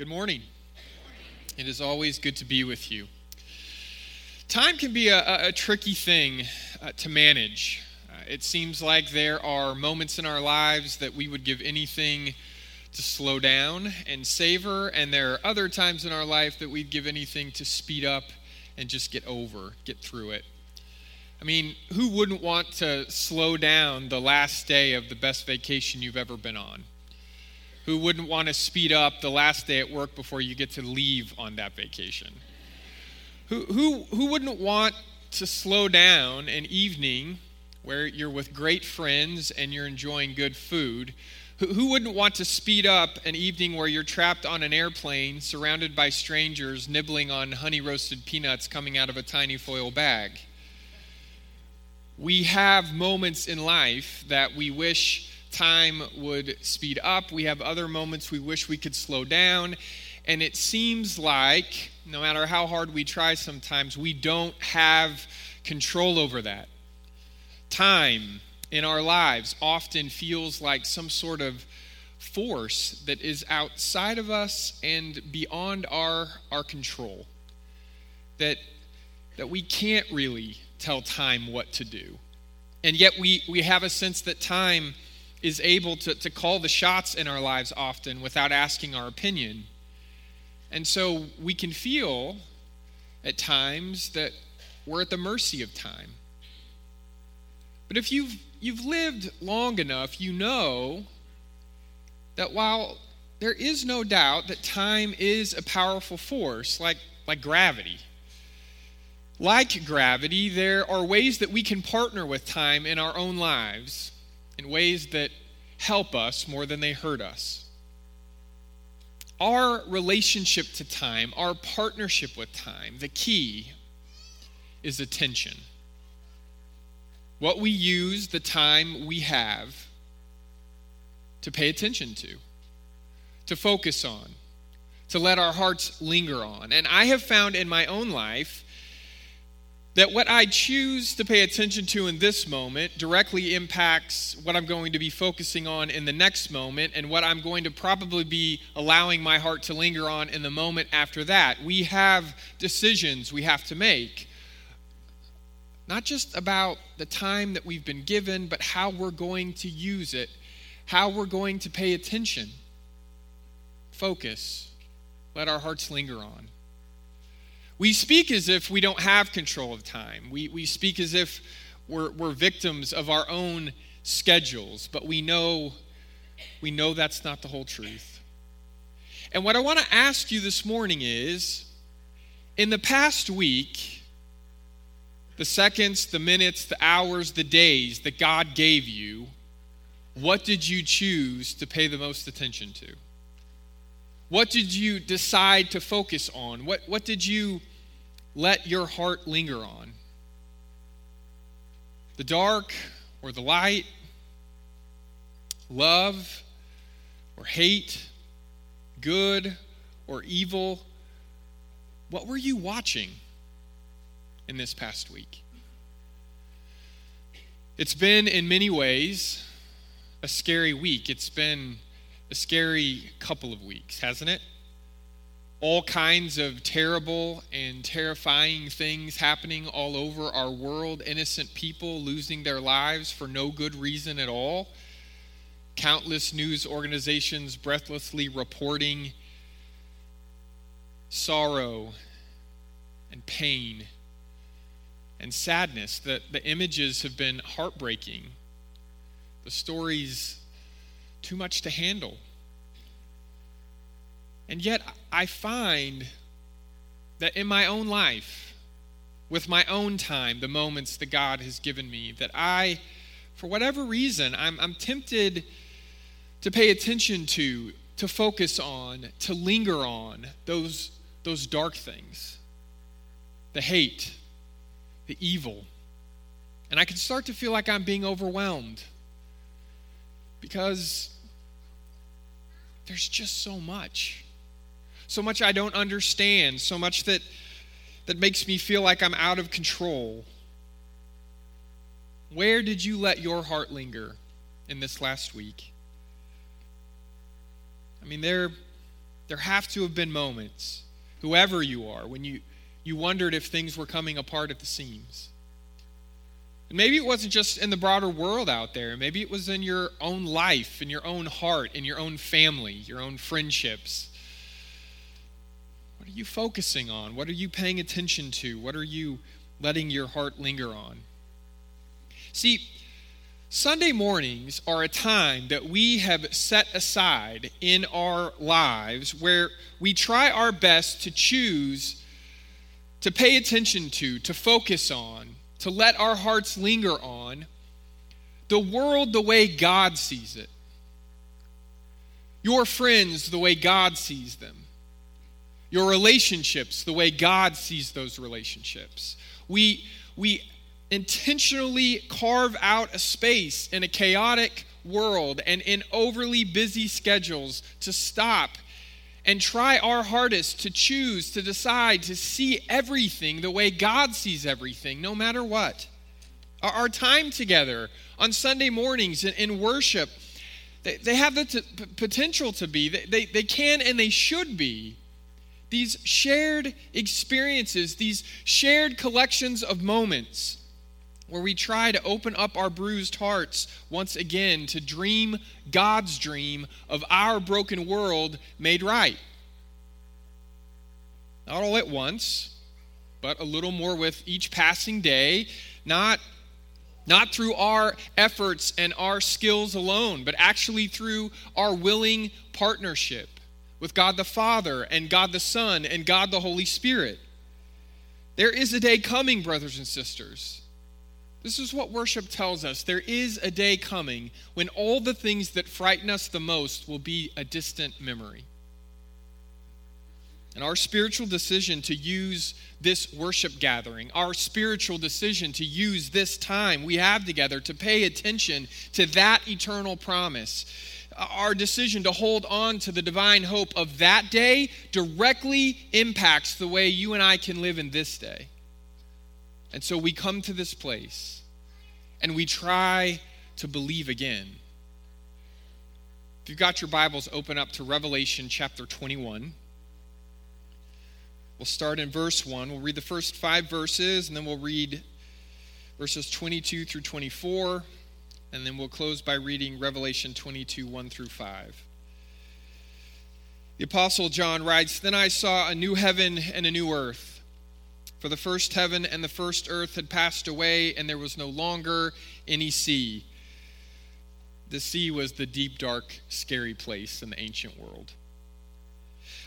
Good morning. It is always good to be with you. Time can be a, a tricky thing uh, to manage. Uh, it seems like there are moments in our lives that we would give anything to slow down and savor, and there are other times in our life that we'd give anything to speed up and just get over, get through it. I mean, who wouldn't want to slow down the last day of the best vacation you've ever been on? Who wouldn't want to speed up the last day at work before you get to leave on that vacation? Who, who, who wouldn't want to slow down an evening where you're with great friends and you're enjoying good food? Who, who wouldn't want to speed up an evening where you're trapped on an airplane surrounded by strangers nibbling on honey roasted peanuts coming out of a tiny foil bag? We have moments in life that we wish time would speed up. We have other moments we wish we could slow down. And it seems like, no matter how hard we try sometimes, we don't have control over that. Time in our lives often feels like some sort of force that is outside of us and beyond our, our control. That, that we can't really tell time what to do. And yet we, we have a sense that time is able to, to call the shots in our lives often without asking our opinion. And so we can feel at times that we're at the mercy of time. But if you've, you've lived long enough, you know that while there is no doubt that time is a powerful force, like, like gravity, like gravity, there are ways that we can partner with time in our own lives in ways that help us more than they hurt us. Our relationship to time, our partnership with time, the key is attention. What we use the time we have to pay attention to, to focus on, to let our hearts linger on. And I have found in my own life that what I choose to pay attention to in this moment directly impacts what I'm going to be focusing on in the next moment and what I'm going to probably be allowing my heart to linger on in the moment after that. We have decisions we have to make, not just about the time that we've been given, but how we're going to use it, how we're going to pay attention, focus, let our hearts linger on. We speak as if we don't have control of time. We, we speak as if we're, we're victims of our own schedules, but we know, we know that's not the whole truth. And what I want to ask you this morning is in the past week, the seconds, the minutes, the hours, the days that God gave you, what did you choose to pay the most attention to? What did you decide to focus on? What, what did you let your heart linger on? The dark or the light? Love or hate? Good or evil? What were you watching in this past week? It's been, in many ways, a scary week. It's been a scary couple of weeks, hasn't it? All kinds of terrible and terrifying things happening all over our world, innocent people losing their lives for no good reason at all, countless news organizations breathlessly reporting sorrow and pain and sadness. The, the images have been heartbreaking. The stories, too much to handle. And yet, I find that in my own life, with my own time, the moments that God has given me, that I, for whatever reason, I'm, I'm tempted to pay attention to, to focus on, to linger on those, those dark things. The hate, the evil. And I can start to feel like I'm being overwhelmed. Because there's just so much so much I don't understand, so much that, that makes me feel like I'm out of control. Where did you let your heart linger in this last week? I mean, there, There have to have been moments, whoever you are, when you, you wondered if things were coming apart at the seams. And maybe it wasn't just in the broader world out there. Maybe it was in your own life, in your own heart, in your own family, your own friendships. Are you focusing on? What are you paying attention to? What are you letting your heart linger on? See, Sunday mornings are a time that we have set aside in our lives where we try our best to choose to pay attention to, to focus on, to let our hearts linger on the world the way God sees it, your friends the way God sees them, your relationships the way God sees those relationships. We, we intentionally carve out a space in a chaotic world and in overly busy schedules to stop and try our hardest to choose, to decide, to see everything the way God sees everything, no matter what. Our time together on Sunday mornings in, worship, they, have the potential to be, they, they can and they should be, these shared experiences, these shared collections of moments where we try to open up our bruised hearts once again to dream God's dream of our broken world made right. Not all at once, but a little more with each passing day, not not through our efforts and our skills alone, but actually through our willing partnership with God the Father and God the Son and God the Holy Spirit. There is a day coming, brothers and sisters, this is what worship tells us. There is a day coming when all the things that frighten us the most will be a distant memory. And our spiritual decision to use this worship gathering, our spiritual decision to use this time we have together to pay attention to that eternal promise, our decision to hold on to the divine hope of that day directly impacts the way you and I can live in this day. And so we come to this place and we try to believe again. If you've got your Bibles, open up to Revelation chapter 21. We'll start in verse 1. We'll read the first five verses, and then we'll read verses 22 through 24, and then we'll close by reading Revelation 22 1 through 5. The Apostle John writes Then I saw a new heaven and a new earth. For the first heaven and the first earth had passed away, and there was no longer any sea. The sea was the deep, dark, scary place in the ancient world.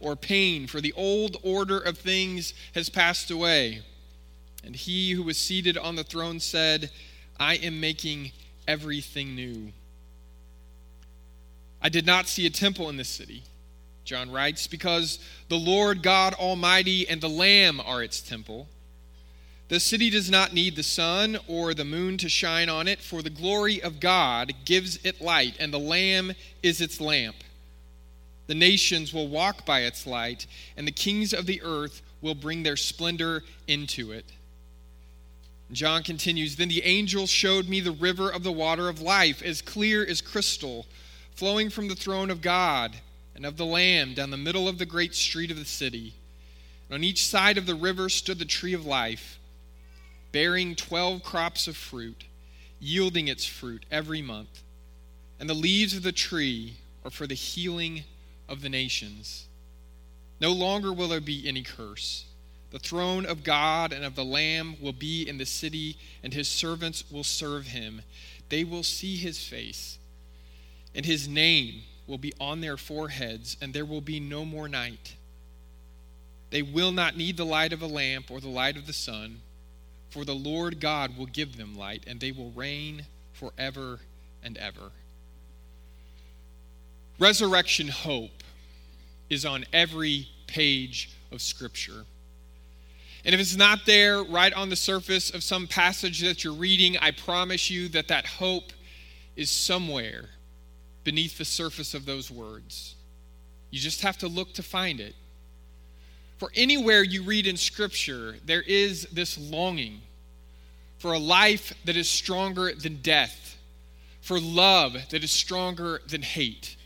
or pain, for the old order of things has passed away. And he who was seated on the throne said, I am making everything new. I did not see a temple in this city, John writes, because the Lord God Almighty and the Lamb are its temple. The city does not need the sun or the moon to shine on it, for the glory of God gives it light, and the Lamb is its lamp. The nations will walk by its light, and the kings of the earth will bring their splendor into it. John continues Then the angel showed me the river of the water of life, as clear as crystal, flowing from the throne of God and of the Lamb down the middle of the great street of the city. And on each side of the river stood the tree of life bearing 12 crops of fruit, yielding its fruit every month. And the leaves of the tree are for the healing of the nations. No longer will there be any curse. The throne of God and of the Lamb will be in the city, and his servants will serve him. They will see his face, and his name will be on their foreheads, and there will be no more night. They will not need the light of a lamp or the light of the sun for the Lord God will give them light, and they will reign forever and ever. Resurrection hope is on every page of Scripture. And if it's not there right on the surface of some passage that you're reading, I promise you that that hope is somewhere beneath the surface of those words. You just have to look to find it. For anywhere you read in Scripture, there is this longing for a life that is stronger than death, for love that is stronger than hate,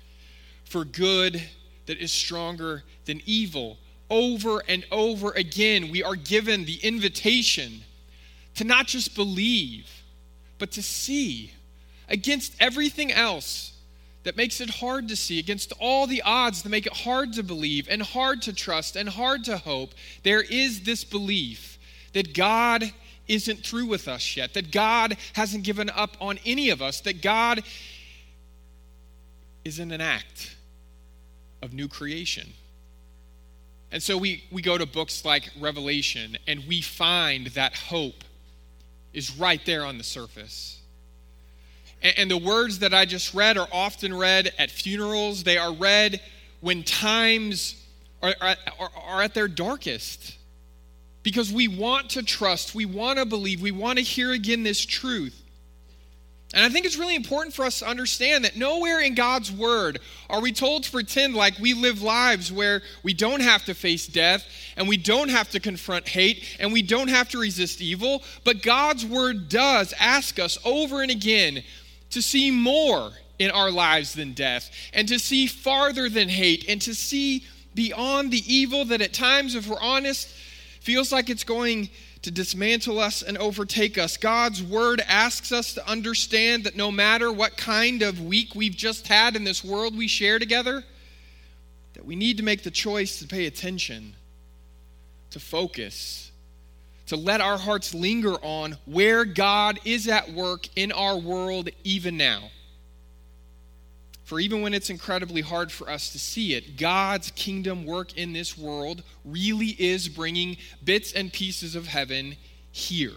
for good that is stronger than evil. Over and over again, we are given the invitation to not just believe, but to see against everything else that makes it hard to see, against all the odds that make it hard to believe and hard to trust and hard to hope, there is this belief that God isn't through with us yet, that God hasn't given up on any of us, that God is in an act of new creation. And so we, we go to books like Revelation and we find that hope is right there on the surface. And the words that I just read are often read at funerals. They are read when times are, are, are, at their darkest. Because we want to trust, we want to believe, we want to hear again this truth. And I think it's really important for us to understand that nowhere in God's word are we told to pretend like we live lives where we don't have to face death and we don't have to confront hate and we don't have to resist evil. But God's word does ask us over and again to see more in our lives than death, and to see farther than hate, and to see beyond the evil that at times, if we're honest, feels like it's going to dismantle us and overtake us. God's word asks us to understand that no matter what kind of week we've just had in this world we share together, that we need to make the choice to pay attention, to focus, to let our hearts linger on where God is at work in our world even now. Even when it's incredibly hard for us to see it, God's kingdom work in this world really is bringing bits and pieces of heaven here.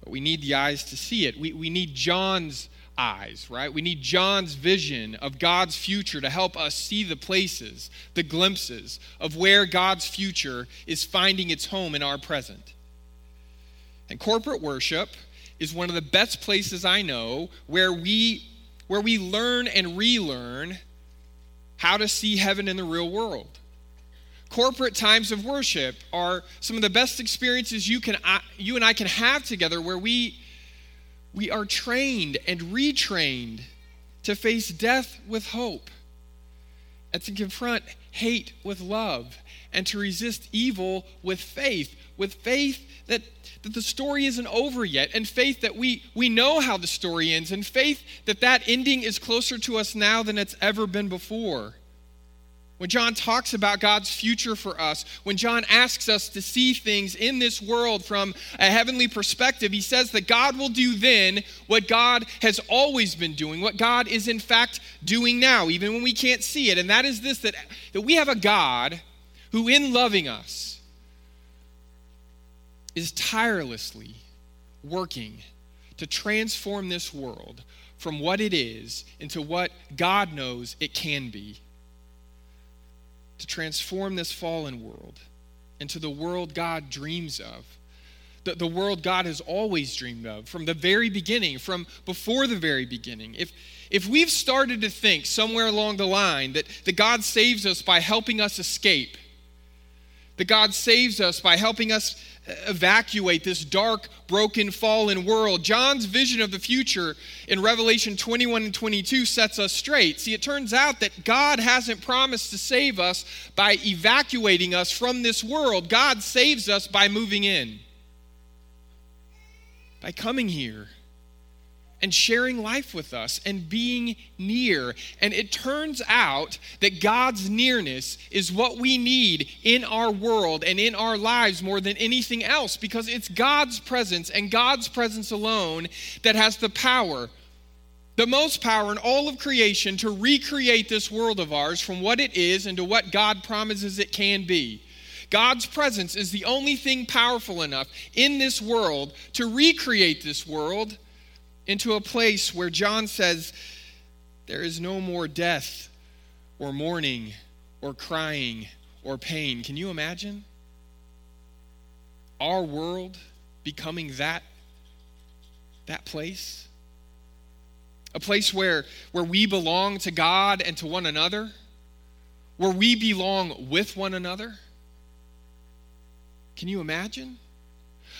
But we need the eyes to see it. We, we need John's eyes, right? We need John's vision of God's future to help us see the places, the glimpses of where God's future is finding its home in our present. And corporate worship is one of the best places I know where we where we learn and relearn how to see heaven in the real world. Corporate times of worship are some of the best experiences you can you and I can have together where we we are trained and retrained to face death with hope and to confront hate with love and to resist evil with faith with faith that, that the story isn't over yet and faith that we, we know how the story ends and faith that that ending is closer to us now than it's ever been before when John talks about God's future for us, when John asks us to see things in this world from a heavenly perspective, he says that God will do then what God has always been doing, what God is in fact doing now, even when we can't see it. And that is this that, that we have a God who, in loving us, is tirelessly working to transform this world from what it is into what God knows it can be to transform this fallen world into the world God dreams of. The, the world God has always dreamed of from the very beginning, from before the very beginning. If, if we've started to think somewhere along the line that, that God saves us by helping us escape, that God saves us by helping us evacuate this dark, broken, fallen world. John's vision of the future in Revelation 21 and 22 sets us straight. See, it turns out that God hasn't promised to save us by evacuating us from this world, God saves us by moving in, by coming here and sharing life with us and being near. And it turns out that God's nearness is what we need in our world and in our lives more than anything else because it's God's presence and God's presence alone that has the power. The most power in all of creation to recreate this world of ours from what it is into what God promises it can be. God's presence is the only thing powerful enough in this world to recreate this world into a place where John says, There is no more death or mourning or crying or pain. Can you imagine? Our world becoming that, that place? A place where, where we belong to God and to one another? Where we belong with one another? Can you imagine?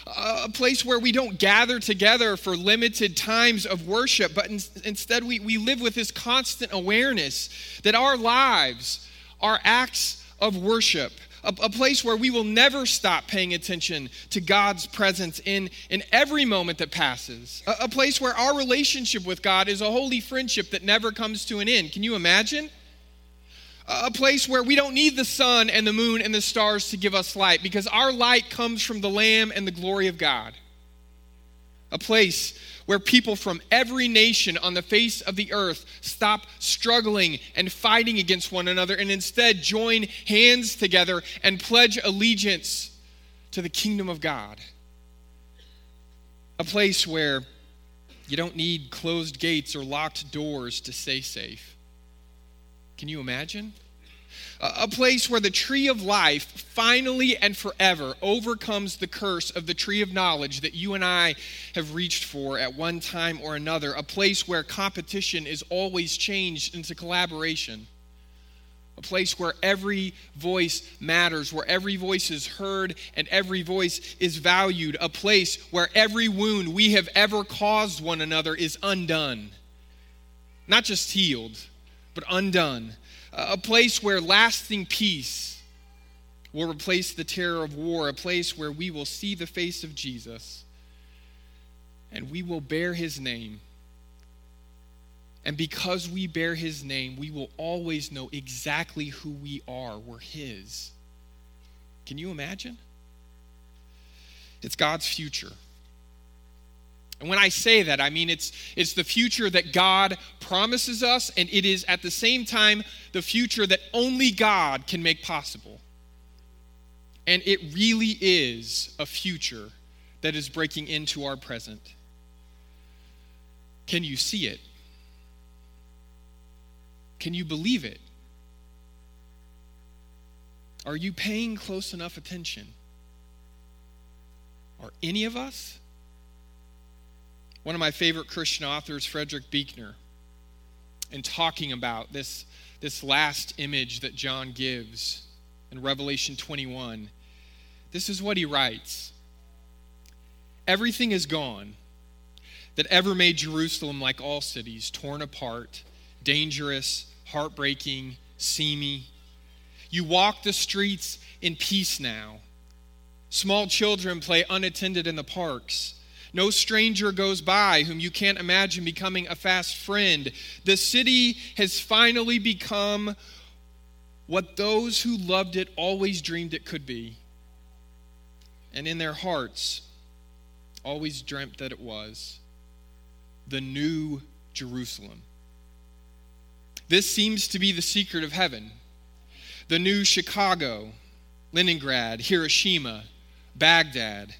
A place where we don't gather together for limited times of worship, but in, instead we, we live with this constant awareness that our lives are acts of worship. A, place where we will never stop paying attention to God's presence in, in every moment that passes. A, a place where our relationship with God is a holy friendship that never comes to an end. Can you imagine? A place where we don't need the sun and the moon and the stars to give us light because our light comes from the Lamb and the glory of God. A place where people from every nation on the face of the earth stop struggling and fighting against one another and instead join hands together and pledge allegiance to the kingdom of God. A place where you don't need closed gates or locked doors to stay safe can you imagine? A place where the tree of life finally and forever overcomes the curse of the tree of knowledge that you and I have reached for at one time or another. A place where competition is always changed into collaboration. A place where every voice matters, where every voice is heard and every voice is valued. A place where every wound we have ever caused one another is undone. Not just healed but undone. A place where lasting peace will replace the terror of war, a place where we will see the face of Jesus and we will bear his name. And because we bear his name, we will always know exactly who we are. We're his. Can you imagine? It's God's future. And when I say that, I mean it's, it's the future that God promises us, and it is at the same time the future that only God can make possible. And it really is a future that is breaking into our present. Can you see it? Can you believe it? Are you paying close enough attention? Are any of us? One of my favorite Christian authors, Frederick Buechner, in talking about this, this last image that John gives in Revelation 21. This is what he writes Everything is gone that ever made Jerusalem like all cities, torn apart, dangerous, heartbreaking, seamy. You walk the streets in peace now. Small children play unattended in the parks. No stranger goes by whom you can't imagine becoming a fast friend. The city has finally become what those who loved it always dreamed it could be. And in their hearts, always dreamt that it was the new Jerusalem. This seems to be the secret of heaven. The new Chicago, Leningrad, Hiroshima, Baghdad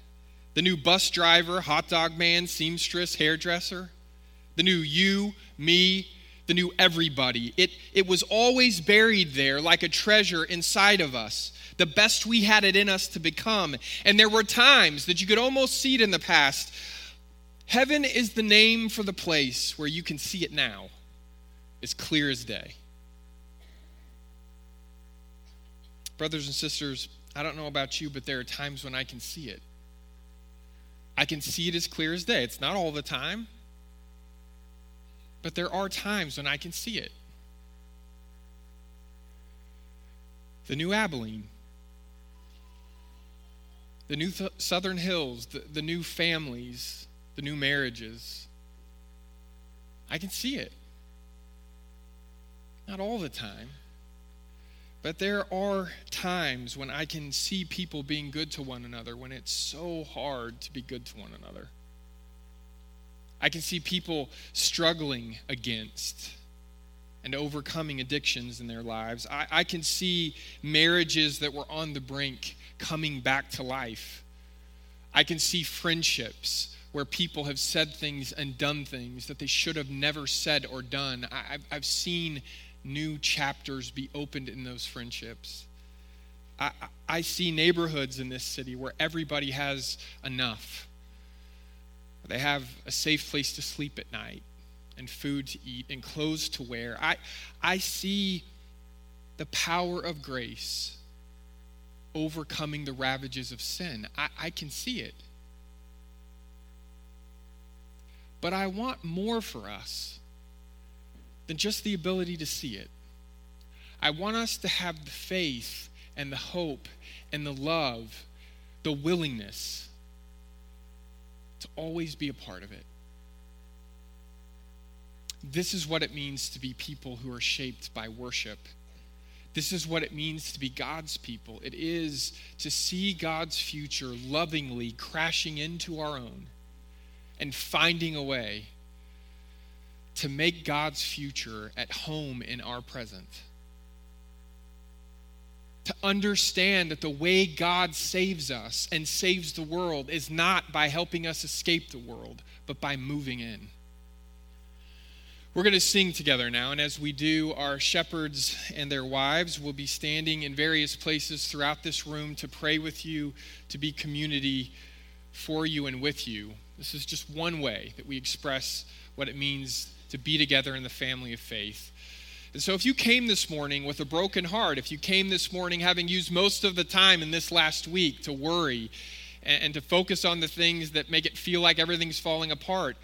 the new bus driver, hot dog man, seamstress, hairdresser, the new you, me, the new everybody. It, it was always buried there like a treasure inside of us, the best we had it in us to become. And there were times that you could almost see it in the past. Heaven is the name for the place where you can see it now, as clear as day. Brothers and sisters, I don't know about you, but there are times when I can see it. I can see it as clear as day. It's not all the time, but there are times when I can see it. The new Abilene, the new th- Southern Hills, the, the new families, the new marriages. I can see it. Not all the time. But there are times when I can see people being good to one another when it's so hard to be good to one another. I can see people struggling against and overcoming addictions in their lives. I, I, can see marriages that were on the brink coming back to life. I can see friendships where people have said things and done things that they should have never said or done. I, I've seen new chapters be opened in those friendships. I, I see neighborhoods in this city where everybody has enough. They have a safe place to sleep at night and food to eat and clothes to wear. I, I see the power of grace overcoming the ravages of sin. I, I can see it. But I want more for us than just the ability to see it. I want us to have the faith and the hope and the love, the willingness to always be a part of it. This is what it means to be people who are shaped by worship. This is what it means to be God's people. It is to see God's future lovingly crashing into our own and finding a way to make God's future at home in our present. To understand that the way God saves us and saves the world is not by helping us escape the world, but by moving in. We're going to sing together now, and as we do, our shepherds and their wives will be standing in various places throughout this room to pray with you, to be community for you and with you. This is just one way that we express what it means to be together in the family of faith. And so, if you came this morning with a broken heart, if you came this morning having used most of the time in this last week to worry and, and to focus on the things that make it feel like everything's falling apart,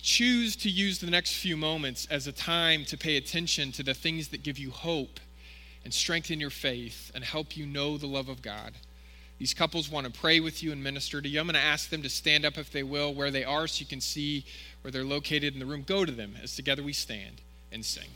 choose to use the next few moments as a time to pay attention to the things that give you hope and strengthen your faith and help you know the love of God. These couples want to pray with you and minister to you. I'm going to ask them to stand up if they will, where they are, so you can see where they're located in the room. Go to them as together we stand and sing.